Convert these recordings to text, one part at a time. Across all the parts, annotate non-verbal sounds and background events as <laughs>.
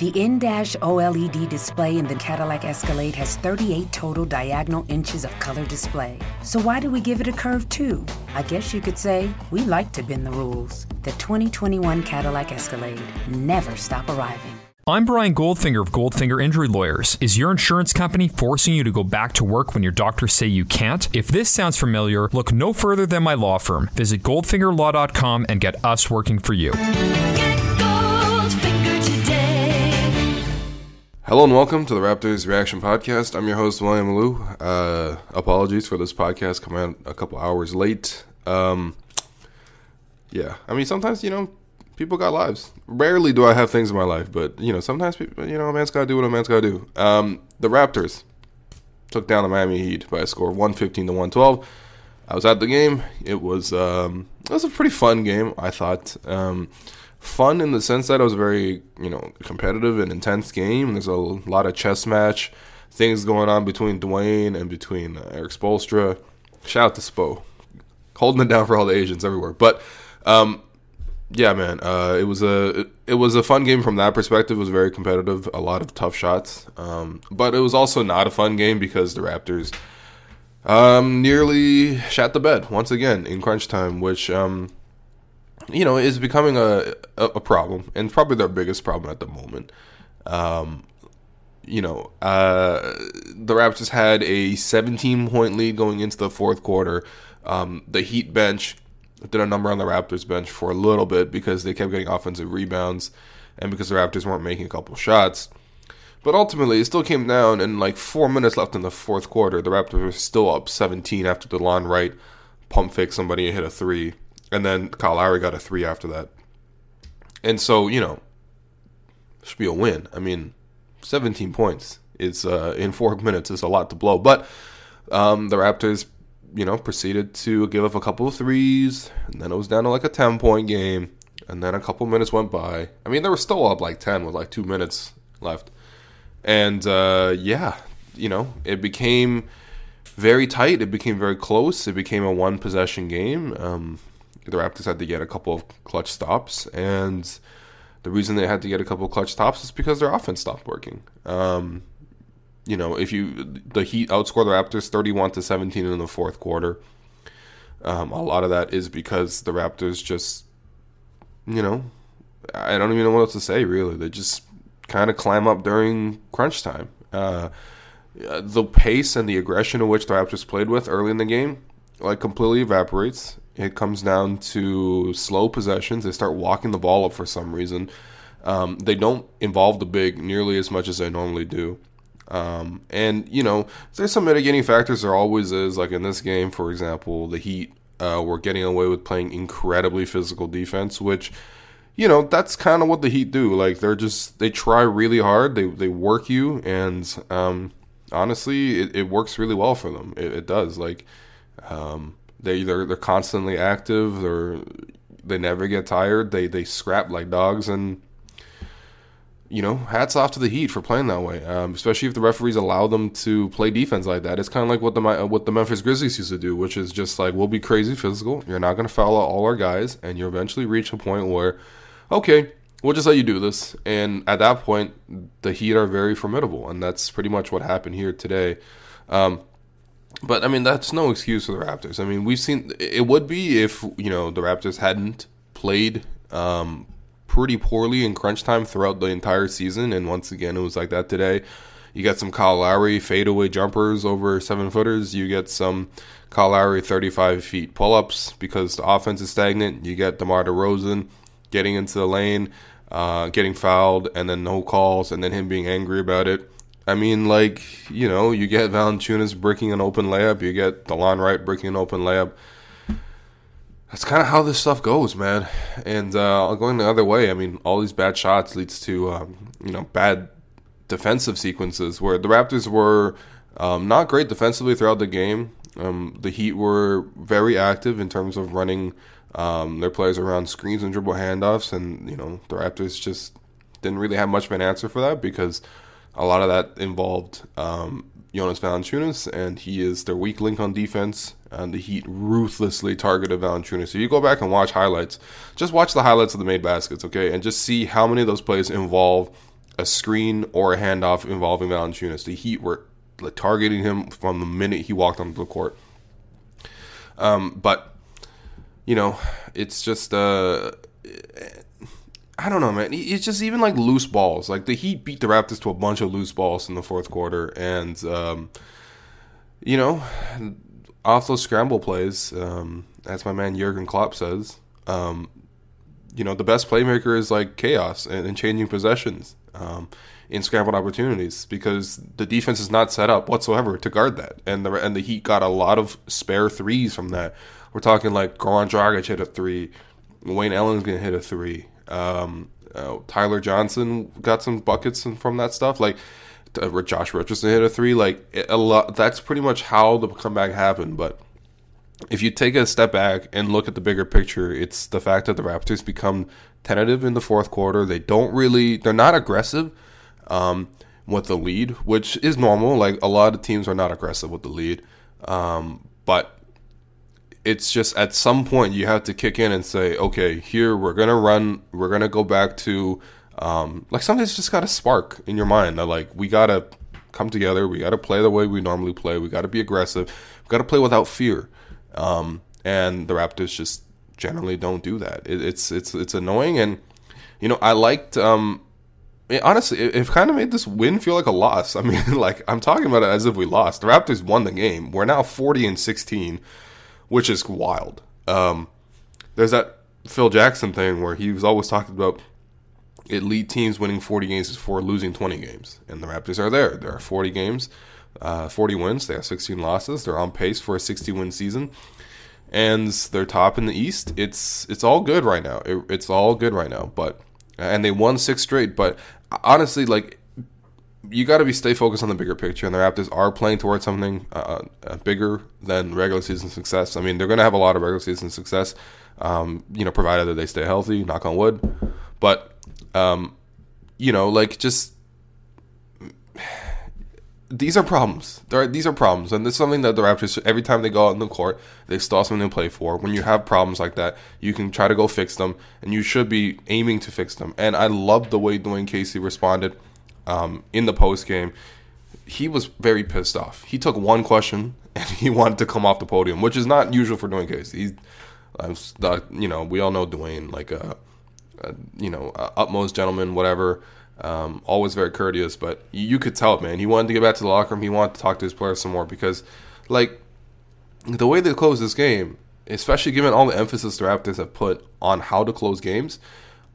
The in-dash OLED display in the Cadillac Escalade has 38 total diagonal inches of color display. So why do we give it a curve too? I guess you could say we like to bend the rules. The 2021 Cadillac Escalade never stop arriving. I'm Brian Goldfinger of Goldfinger Injury Lawyers. Is your insurance company forcing you to go back to work when your doctors say you can't? If this sounds familiar, look no further than my law firm. Visit goldfingerlaw.com and get us working for you. Hello and welcome to the Raptors Reaction Podcast. I'm your host, William Lou. Uh, apologies for this podcast coming out a couple hours late. Um, yeah, I mean, sometimes, you know, people got lives. Rarely do I have things in my life, but, you know, sometimes, people, you know, a man's got to do what a man's got to do. Um, the Raptors took down the Miami Heat by a score of 115 to 112. I was at the game. It was, um, it was a pretty fun game, I thought. Fun in the sense that it was a very you know competitive and intense game. There's a lot of chess match things going on between Dwane and between uh, Erik Spoelstra. Shout out to Spo, holding it down for all the Asians everywhere. But um, yeah, man, uh, it was a it, it, was a fun game from that perspective. It was very competitive, a lot of tough shots. Um, but it was also not a fun game because the Raptors um, nearly shat the bed once again in crunch time, which um, you know, is becoming a, a, a problem and probably their biggest problem at the moment. Um, you know, uh, the Raptors had a 17 point lead going into the fourth quarter. Um, the Heat bench did a number on the Raptors bench for a little bit because they kept getting offensive rebounds and because the Raptors weren't making a couple shots. But ultimately, it still came down, and like four minutes left in the fourth quarter, the Raptors were still up 17 after Delon Wright pump fake somebody and hit a three and then Kyle Lowry got a three after that. And so, you know, should be a win. I mean, 17 points is uh, in four <laughs> minutes is a lot to blow. But um, the Raptors, you know, proceeded to give up a couple of threes, and then it was down to like a 10 point game. And then a couple minutes went by. I mean, they were still up like 10 with like two minutes left. And uh, yeah, you know, it became very tight. It became very close. It became a one possession game. Um, the Raptors had to get a couple of clutch stops, and the reason they had to get a couple of clutch stops is because their offense stopped working. Um, you know, if you the Heat outscore the Raptors thirty-one to seventeen in the fourth quarter, um, a lot of that is because the Raptors just, you know, I don't even know what else to say. Really, they just kind of climb up during crunch time. Uh, the pace and the aggression in which the Raptors played with early in the game, like completely evaporates. It comes down to slow possessions. They start walking the ball up for some reason. Um, they don't involve the big nearly as much as they normally do. Um, and, you know, there's some mitigating factors. There always is. Like in this game, for example, the Heat uh, were getting away with playing incredibly physical defense, which, you know, that's kind of what the Heat do. Like they're just, they try really hard. They, they work you. And um, honestly, it, it works really well for them. It, it does. Like, um, they they're they're constantly active. They're they never get tired. They they scrap like dogs, and you know, hats off to the Heat for playing that way. Um, especially if the referees allow them to play defense like that. It's kind of like what the what the Memphis Grizzlies used to do, which is just like we'll be crazy physical. You're not going to foul out all our guys, and you eventually reach a point where, okay, we'll just let you do this. And at that point, the Heat are very formidable, and that's pretty much what happened here today. Um, but I mean, that's no excuse for the Raptors. I mean, we've seen it would be if you know the Raptors hadn't played um, pretty poorly in crunch time throughout the entire season, and once again, it was like that today. You get some Kyle Lowry fadeaway jumpers over seven footers. You get some Kyle Lowry 35 feet pull ups because the offense is stagnant. You get DeMar DeRozan getting into the lane, uh, getting fouled, and then no calls, and then him being angry about it. I mean, like, you know, you get Valanciunas breaking an open layup, you get Delon Wright breaking an open layup. That's kind of how this stuff goes, man. And uh, going the other way, I mean, all these bad shots leads to, um, you know, bad defensive sequences where the Raptors were um, not great defensively throughout the game. Um, the Heat were very active in terms of running um, their players around screens and dribble handoffs, and you know the Raptors just didn't really have much of an answer for that because a lot of that involved um, Jonas Valanciunas, and he is their weak link on defense. And the Heat ruthlessly targeted Valanciunas. So you go back and watch highlights. Just watch the highlights of the made baskets, okay, and just see how many of those plays involve a screen or a handoff involving Valanciunas. The Heat were targeting him from the minute he walked onto the court. Um, but you know, it's just uh, I don't know, man. It's just even like loose balls. Like the Heat beat the Raptors to a bunch of loose balls in the fourth quarter, and um, you know, off those scramble plays, um, as my man Jurgen Klopp says, um, you know, the best playmaker is like chaos and, and changing possessions um, in scrambled opportunities because the defense is not set up whatsoever to guard that, and the and the Heat got a lot of spare threes from that. We're talking like Goran Dragic hit a three, Wayne Ellington hit a three. Um, uh, Tyler Johnson got some buckets from that stuff. Like uh, Josh Richardson hit a three. Like a lot. That's pretty much how the comeback happened. But if you take a step back and look at the bigger picture, it's the fact that the Raptors become tentative in the fourth quarter. They don't really. They're not aggressive. Um, with the lead, which is normal. Like a lot of teams are not aggressive with the lead, um, but it's just at some point you have to kick in and say, okay, here we're gonna run, we're gonna go back to um, like something's just got to spark in your mind that like we gotta come together, we gotta play the way we normally play, we gotta be aggressive, we gotta play without fear, um, and the Raptors just generally don't do that. It, it's it's it's annoying, and you know I liked. Um, it, honestly, it, it kind of made this win feel like a loss. <laughs> I mean, like I'm talking about it as if we lost. The Raptors won the game. We're now 40 and 16 which is wild. Um, there's that Phil Jackson thing where he was always talking about elite teams winning 40 games before losing 20 games, and the Raptors are there. There are 40 games, uh, 40 wins. They have 16 losses. They're on pace for a 60 win season, and they're top in the East. It's it's all good right now. It, it's all good right now. But and they won six straight. But honestly, like you got to be stay focused on the bigger picture, and the Raptors are playing towards something uh, uh, bigger than regular season success. I mean, they're going to have a lot of regular season success, um, you know, provided that they stay healthy. Knock on wood. But um, you know, like just these are problems. Are, these are problems, and this is something that the Raptors every time they go out in the court, they have something to play for. When you have problems like that, you can try to go fix them, and you should be aiming to fix them. And I love the way Dwane Casey responded um, in the post game, he was very pissed off. He took one question <laughs> and he wanted to come off the podium, which is not usual for Dwane Casey. He's, uh, you know, we all know Dwane like a, a you know, a utmost gentleman, whatever. Um, always very courteous, but you could tell, man, he wanted to get back to the locker room. He wanted to talk to his players some more because, like, the way they closed this game, especially given all the emphasis the Raptors have put on how to close games,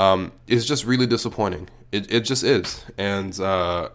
um, is just really disappointing. It, it just is. And, uh,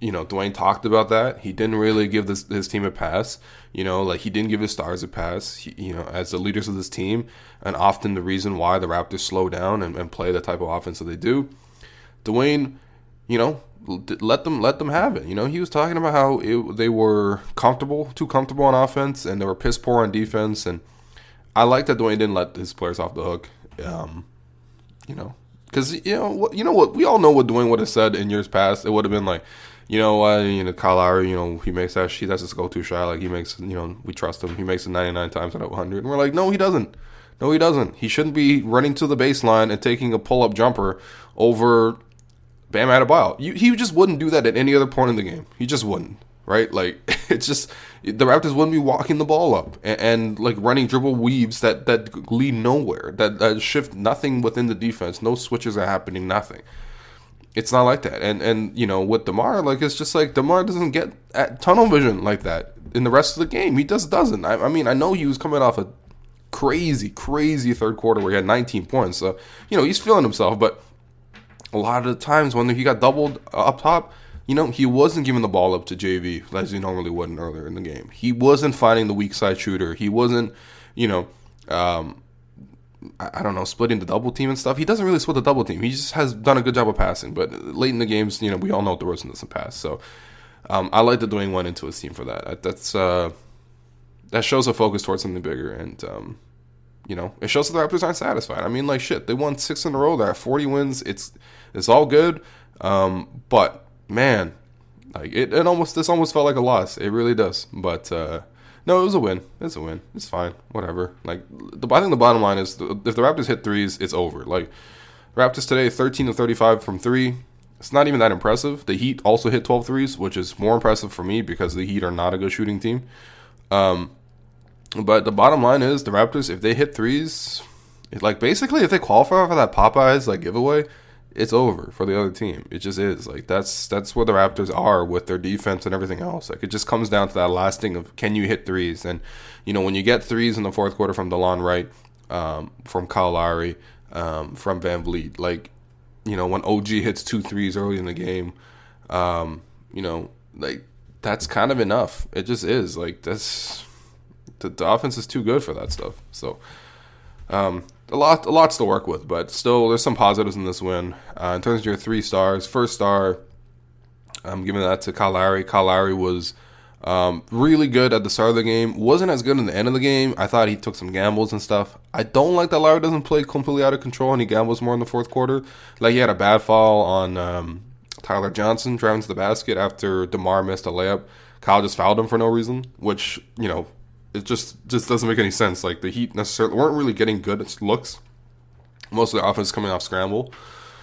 you know, Dwane talked about that. He didn't really give this, his team a pass. You know, like he didn't give his stars a pass. He, you know, as the leaders of this team, and often the reason why the Raptors slow down and, and play the type of offense that they do. Dwane, you know, let them let them have it. You know, he was talking about how it, they were comfortable, too comfortable on offense, and they were piss poor on defense. And I like that Dwane didn't let his players off the hook. Um, you know, because you know what you know what we all know what Dwane would have said in years past. It would have been like, you know, uh, you know, Kyle Lowry, you know, he makes that she that's his go-to shot. Like he makes, you know, we trust him. He makes it 99 times out of 100. And we're like, no, he doesn't. No, he doesn't. He shouldn't be running to the baseline and taking a pull-up jumper over Bam Adebayo. You, he just wouldn't do that at any other point in the game. He just wouldn't, right? Like <laughs> it's just the Raptors wouldn't be walking the ball up and, and like running dribble weaves that that lead nowhere, that, that shift nothing within the defense. No switches are happening, nothing. It's not like that. And and you know with DeMar, like it's just like DeMar doesn't get at tunnel vision like that in the rest of the game. He just doesn't. I, I mean, I know he was coming off a crazy, crazy third quarter where he had 19 points. So you know he's feeling himself, but a lot of the times when he got doubled up top, you know, he wasn't giving the ball up to JV as he normally would earlier in the game. He wasn't finding the weak side shooter. He wasn't, you know, um, I, don't know, splitting the double team and stuff. He doesn't really split the double team. He just has done a good job of passing. But late in the games, you know, we all know DeRozan doesn't pass. So um, I like that Dwane went into his team for that. That's uh, that shows a focus towards something bigger and. Um, you know, it shows that the Raptors aren't satisfied. I mean, like shit, they won six in a row. They're at 40 wins. It's it's all good, um, but man, like it, it almost this almost felt like a loss. It really does. But uh, no, it was a win. It's a win. It's fine. Whatever. Like the, I think the bottom line is if the Raptors hit threes, it's over. Like Raptors today, 13 to 35 from three. It's not even that impressive. The Heat also hit 12 threes, which is more impressive for me because the Heat are not a good shooting team. Um, but the bottom line is the Raptors, if they hit threes, like basically if they qualify for that Popeyes like giveaway, it's over for the other team. It just is. Like that's that's where the Raptors are with their defense and everything else. Like it just comes down to that last thing of can you hit threes? And you know when you get threes in the fourth quarter from Delon Wright, um, from Kyle Lowry, um, from VanVleet, like you know when OG hits two threes early in the game, um, you know like that's kind of enough. It just is. Like that's the, the offense is too good for that stuff. So. Um, a lot, a lots to work with, but still, there's some positives in this win. Uh, in terms of your three stars, first star, I'm giving that to. Kyle Lowry was um, really good at the start of the game. wasn't as good in the end of the game. I thought he took some gambles and stuff. I don't like that Lowry doesn't play completely out of control and he gambles more in the fourth quarter. Like he had a bad fall on um, Tyler Johnson driving to the basket after DeMar missed a layup. Kyle just fouled him for no reason, which you know it just just doesn't make any sense. Like the Heat necessarily weren't really getting good looks. Most of the offense coming off scramble,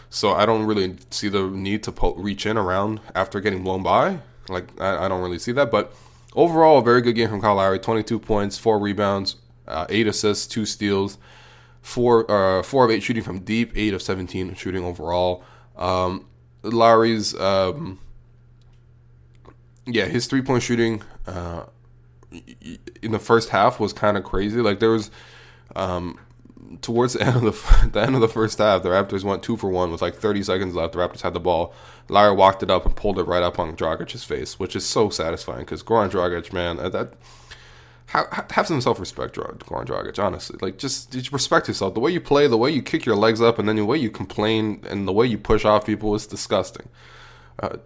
so I don't really see the need to reach in around after getting blown by. Like I, I, don't really see that. But overall, a very good game from Kyle Lowry. Twenty two points, four rebounds, uh, eight assists, two steals, four uh, four of eight shooting from deep, eight of seventeen shooting overall. Um, Lowry's um, yeah, his three point shooting. Uh, in the first half was kind of crazy. Like there was um, towards the <laughs> end of the, the end of the first half, the Raptors went two for one with like 30 seconds left. The Raptors had the ball. Lowry walked it up and pulled it right up on Dragic's face, which is so satisfying because Goran Dragic, man, that have, have some self respect, Goran Dragic. Honestly, like just, just respect yourself. The way you play, the way you kick your legs up, and then the way you complain and the way you push off people is disgusting. Uh,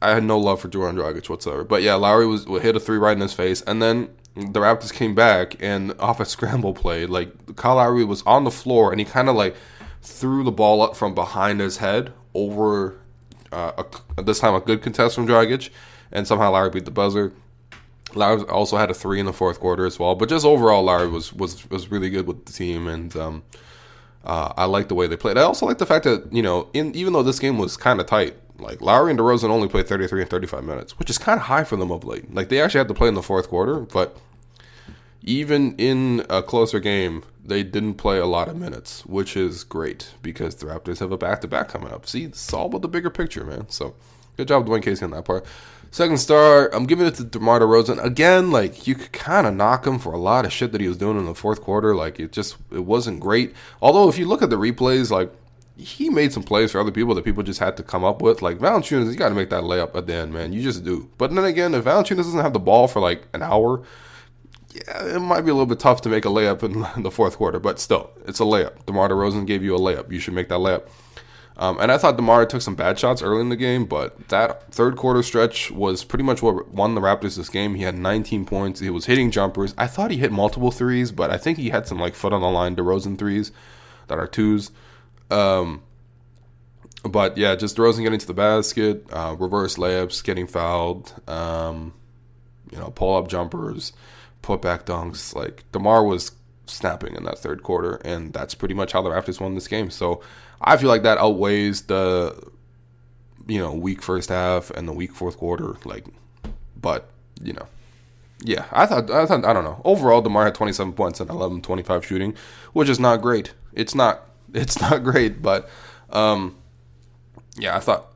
I had no love for Goran Dragic whatsoever. But yeah, Lowry was hit a three right in his face, and then the Raptors came back and <laughs> off a scramble play, like Kyle Lowry was on the floor and he kind of like threw the ball up from behind his head over uh, a, this time a good contest from Dragic, and somehow Lowry beat the buzzer. Lowry also had a three in the fourth quarter as well, but just overall, Lowry was was was really good with the team, and um, uh, I like the way they played. I also like the fact that you know, in even though this game was kind of tight, like Lowry and DeRozan only played 33 and 35 minutes, which is kind of high for them of late. Like they actually had to play in the fourth quarter, but even in a closer game, they didn't play a lot of minutes, which is great because the Raptors have a back to back coming up. See, it's all about the bigger picture, man. So good job, Dwane Casey, on that part. Second star, I'm giving it to DeMar DeRozan. Again, like you could kind of knock him for a lot of shit that he was doing in the fourth quarter. Like it just it wasn't great. Although if you look at the replays, like he made some plays for other people that people just had to come up with. Like Valanciunas, you got to make that layup at the end, man. You just do. But then again, if Valanciunas doesn't have the ball for like an hour, yeah, it might be a little bit tough to make a layup in <laughs> the fourth quarter. But still, it's a layup. DeMar DeRozan gave you a layup. You should make that layup. Um, and I thought DeMar took some bad shots early in the game, but that third quarter stretch was pretty much what won the Raptors this game. He had 19 points. He was hitting jumpers. I thought he hit multiple threes, but I think he had some like foot on the line DeRozan threes that are twos. Um, but yeah, just DeRozan getting to the basket, uh, reverse layups, getting fouled, um, you know, pull up jumpers, put back dunks. Like DeMar was snapping in that third quarter, and that's pretty much how the Raptors won this game. So I feel like that outweighs the you know weak first half and the weak fourth quarter. Like but you know, yeah, I thought I thought I don't know. Overall, DeMar had 27 points and 11 25 shooting, which is not great. It's not it's <laughs> not great, but um, yeah, I thought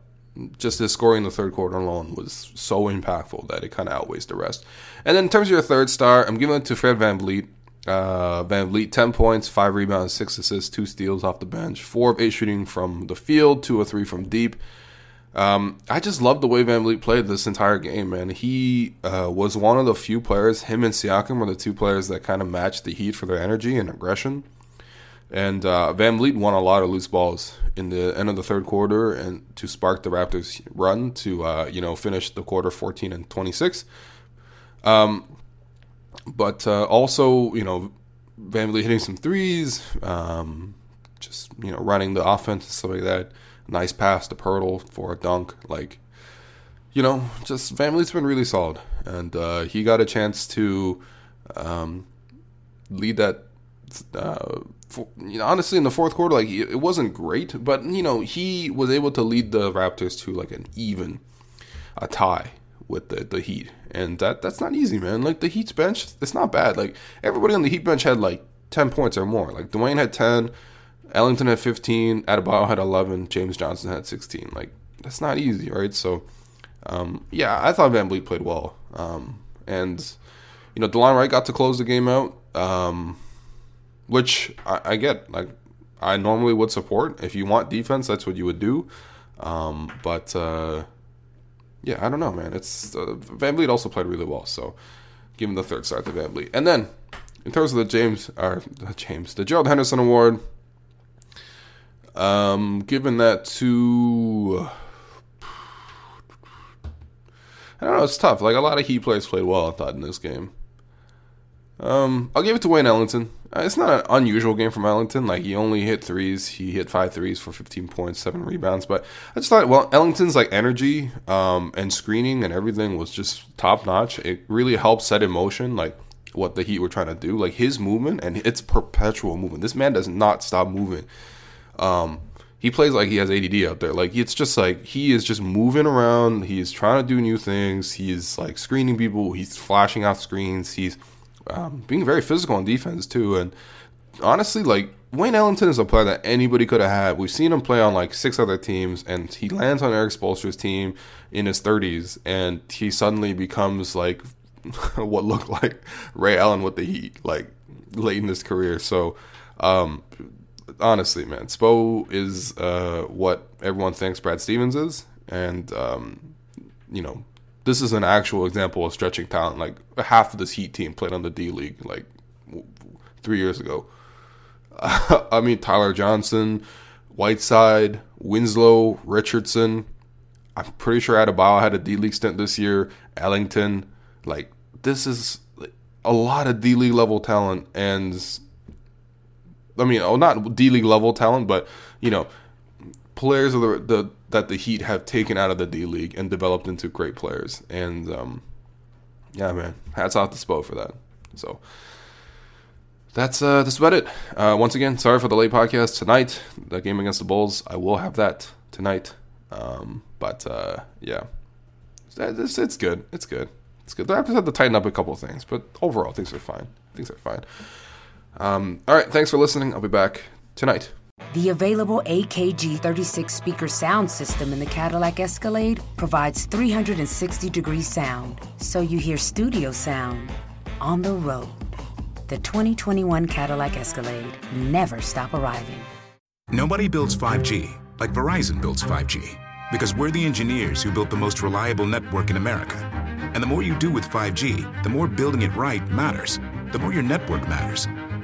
just his scoring in the third quarter alone was so impactful that it kind of outweighs the rest. And then in terms of your third star, I'm giving it to Fred Van VanVleet. Uh, VanVleet, 10 points, 5 rebounds, 6 assists, 2 steals off the bench, 4 of 8 shooting from the field, 2 or 3 from deep. Um, I just love the way Van VanVleet played this entire game, man. He uh, was one of the few players, him and Siakam were the two players that kind of matched the Heat for their energy and aggression. And uh, VanVleet won a lot of loose balls in the end of the third quarter and to spark the Raptors' run to, uh, you know, finish the quarter 14 and 26. Um, but uh, also, you know, VanVleet hitting some threes, um, just, you know, running the offense and stuff like that. Nice pass to Poeltl for a dunk. Like, you know, just VanVleet's been really solid. And uh, he got a chance to um, lead that uh, for, you know, honestly, in the fourth quarter, like it wasn't great, but you know, he was able to lead the Raptors to like an even, a tie with the the Heat, and that that's not easy, man. Like the Heat's bench, it's not bad. Like everybody on the Heat bench had like ten points or more. Like Dwyane had ten, Ellington had fifteen, Adebayo had eleven, James Johnson had sixteen. Like that's not easy, right? So, um, yeah, I thought Van VanVleet played well, um, and you know, Delon Wright got to close the game out. Um, which I, I, get. Like I normally would support. If you want defense, that's what you would do. Um, but uh, yeah, I don't know, man. It's uh, VanVleet also played really well, so give him the third star to VanVleet. And then in terms of the James or the James, the Gerald Henderson Award, um, given that to. I don't know. It's tough. Like a lot of key players played well. I thought in this game. Um, I'll give it to Wayne Ellington. Uh, it's not an unusual game from Ellington. Like he only hit threes. He hit five threes for 15 points, seven rebounds. But I just thought, well, Ellington's like energy um, and screening and everything was just top notch. It really helped set in motion like what the Heat were trying to do. Like his movement and it's perpetual movement. This man does not stop moving. Um, he plays like he has ADD out there. Like it's just like he is just moving around. He's trying to do new things. He's like screening people. He's flashing out screens. He's um, being very physical on defense too. And honestly, like Wayne Ellington is a player that anybody could have had. We've seen him play on like six other teams, and he lands on Erik Spoelstra's team in his 30s, and he suddenly becomes like <laughs> what looked like Ray Allen with the Heat, like late in his career. So, um, honestly, man, Spo is uh, what everyone thinks Brad Stevens is, and um, you know this is an actual example of stretching talent. Like half of this Heat team played on the D League like three years ago. <laughs> I mean Tyler Johnson, Whiteside, Winslow, Richardson. I'm pretty sure Adebayo had a D League stint this year. Ellington, like this is a lot of D League level talent, and I mean, oh, not D League level talent, but you know, players of the, the that the Heat have taken out of the D League and developed into great players. And um, yeah, man, hats off to Spo for that. So that's uh, that's about it. Uh, once again, sorry for the late podcast tonight. The game against the Bulls, I will have that tonight. Um, but uh, yeah, it's, it's good. It's good. It's good. The Raptors had to tighten up a couple of things, but overall, things are fine. Things are fine. Um, all right, thanks for listening. I'll be back tonight. The available AKG 36 speaker sound system in the Cadillac Escalade provides 360 degree sound, so you hear studio sound on the road. The 2021 Cadillac Escalade never stop arriving. Nobody builds 5G like Verizon builds 5G because we're the engineers who built the most reliable network in America. And the more you do with 5G, the more building it right matters. The more your network matters